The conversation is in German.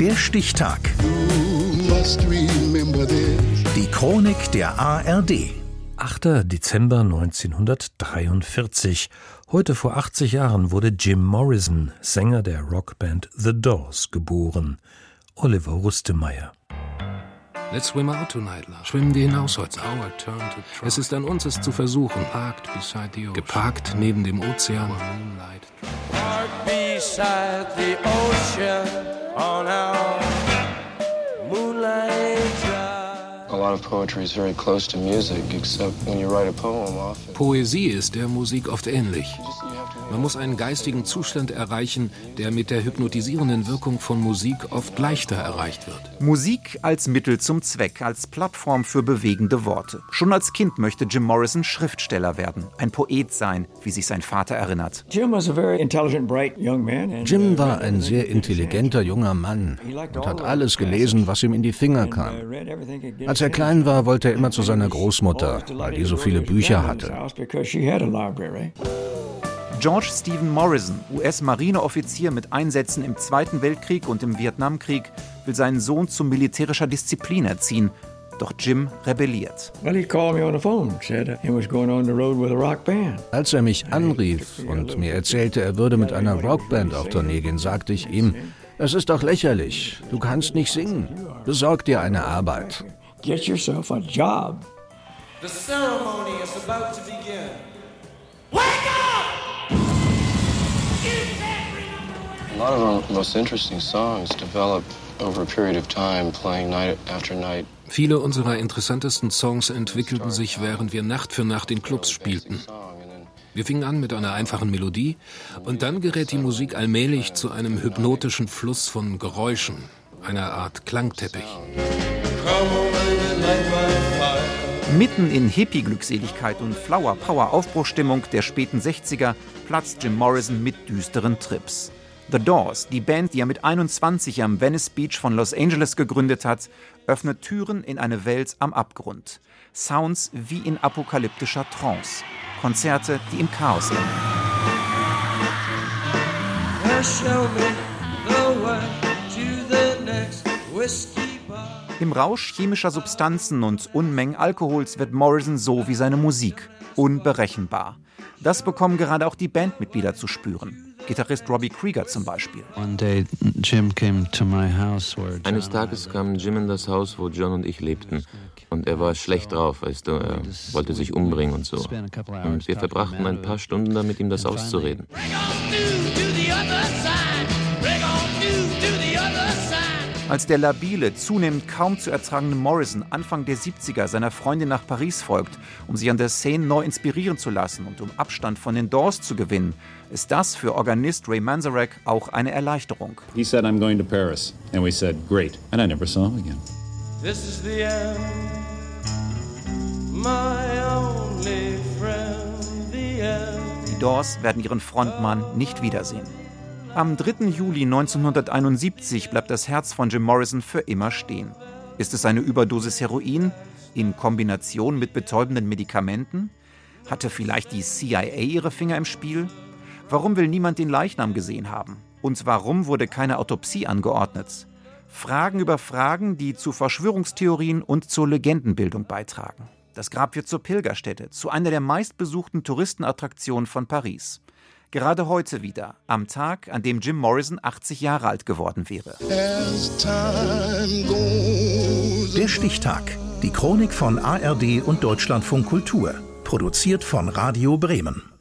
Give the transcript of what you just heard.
Der Stichtag. Die Chronik der ARD. 8. Dezember 1943. Heute vor 80 Jahren wurde Jim Morrison, Sänger der Rockband The Doors, geboren. Oliver Rustemeyer. Let's swim out tonight, love. Schwimmen wir hinaus heute. Es ist an uns, es zu versuchen. Geparkt neben dem Ozean. Parked beside the ocean on our Poesie ist der Musik oft ähnlich. Man muss einen geistigen Zustand erreichen, der mit der hypnotisierenden Wirkung von Musik oft leichter erreicht wird. Musik als Mittel zum Zweck, als Plattform für bewegende Worte. Schon als Kind möchte Jim Morrison Schriftsteller werden, ein Poet sein, wie sich sein Vater erinnert. Jim war ein sehr intelligenter junger Mann und hat alles gelesen, was ihm in die Finger kam. Als er klein war, wollte er immer zu seiner Großmutter, weil die so viele Bücher hatte. George Stephen Morrison, US-Marineoffizier mit Einsätzen im Zweiten Weltkrieg und im Vietnamkrieg, will seinen Sohn zu militärischer Disziplin erziehen. Doch Jim rebelliert. Als er mich anrief und mir erzählte, er würde mit einer Rockband auf Tournee gehen, sagte ich ihm, es ist doch lächerlich. Du kannst nicht singen. Besorg dir eine Arbeit. Get yourself a job. The ceremony is about to begin. Wake up! A lot of our most interesting songs develop over a period of time, playing night after night. Viele unserer interessantesten Songs entwickelten sich, während wir Nacht für Nacht in Clubs spielten. Wir fingen an mit einer einfachen Melodie und dann gerät die Musik allmählich zu einem hypnotischen Fluss von Geräuschen, einer Art Klangteppich. Mitten in Hippie-Glückseligkeit und Flower Power Aufbruchstimmung der späten 60er platzt Jim Morrison mit düsteren Trips. The Doors, die Band, die er mit 21 am Venice Beach von Los Angeles gegründet hat, öffnet Türen in eine Welt am Abgrund. Sounds wie in apokalyptischer Trance. Konzerte, die im Chaos enden. Im Rausch chemischer Substanzen und Unmengen Alkohols wird Morrison so wie seine Musik. Unberechenbar. Das bekommen gerade auch die Bandmitglieder zu spüren. Gitarrist Robbie Krieger zum Beispiel. Eines Tages kam Jim in das Haus, wo John und ich lebten. Und er war schlecht drauf, weißt du, er wollte sich umbringen und so. Und wir verbrachten ein paar Stunden damit, ihm das auszureden. Als der labile, zunehmend kaum zu ertragende Morrison Anfang der 70er seiner Freundin nach Paris folgt, um sich an der Szene neu inspirieren zu lassen und um Abstand von den Doors zu gewinnen, ist das für Organist Ray Manzarek auch eine Erleichterung. He said I'm going to Paris and we said great and I never saw him again. This is the end. My only friend, the end. Die Doors werden ihren Frontmann nicht wiedersehen. Am 3. Juli 1971 bleibt das Herz von Jim Morrison für immer stehen. Ist es eine Überdosis Heroin in Kombination mit betäubenden Medikamenten? Hatte vielleicht die CIA ihre Finger im Spiel? Warum will niemand den Leichnam gesehen haben? Und warum wurde keine Autopsie angeordnet? Fragen über Fragen, die zu Verschwörungstheorien und zur Legendenbildung beitragen. Das Grab wird zur Pilgerstätte, zu einer der meistbesuchten Touristenattraktionen von Paris. Gerade heute wieder, am Tag, an dem Jim Morrison 80 Jahre alt geworden wäre. Der Stichtag. Die Chronik von ARD und Deutschlandfunk Kultur. Produziert von Radio Bremen.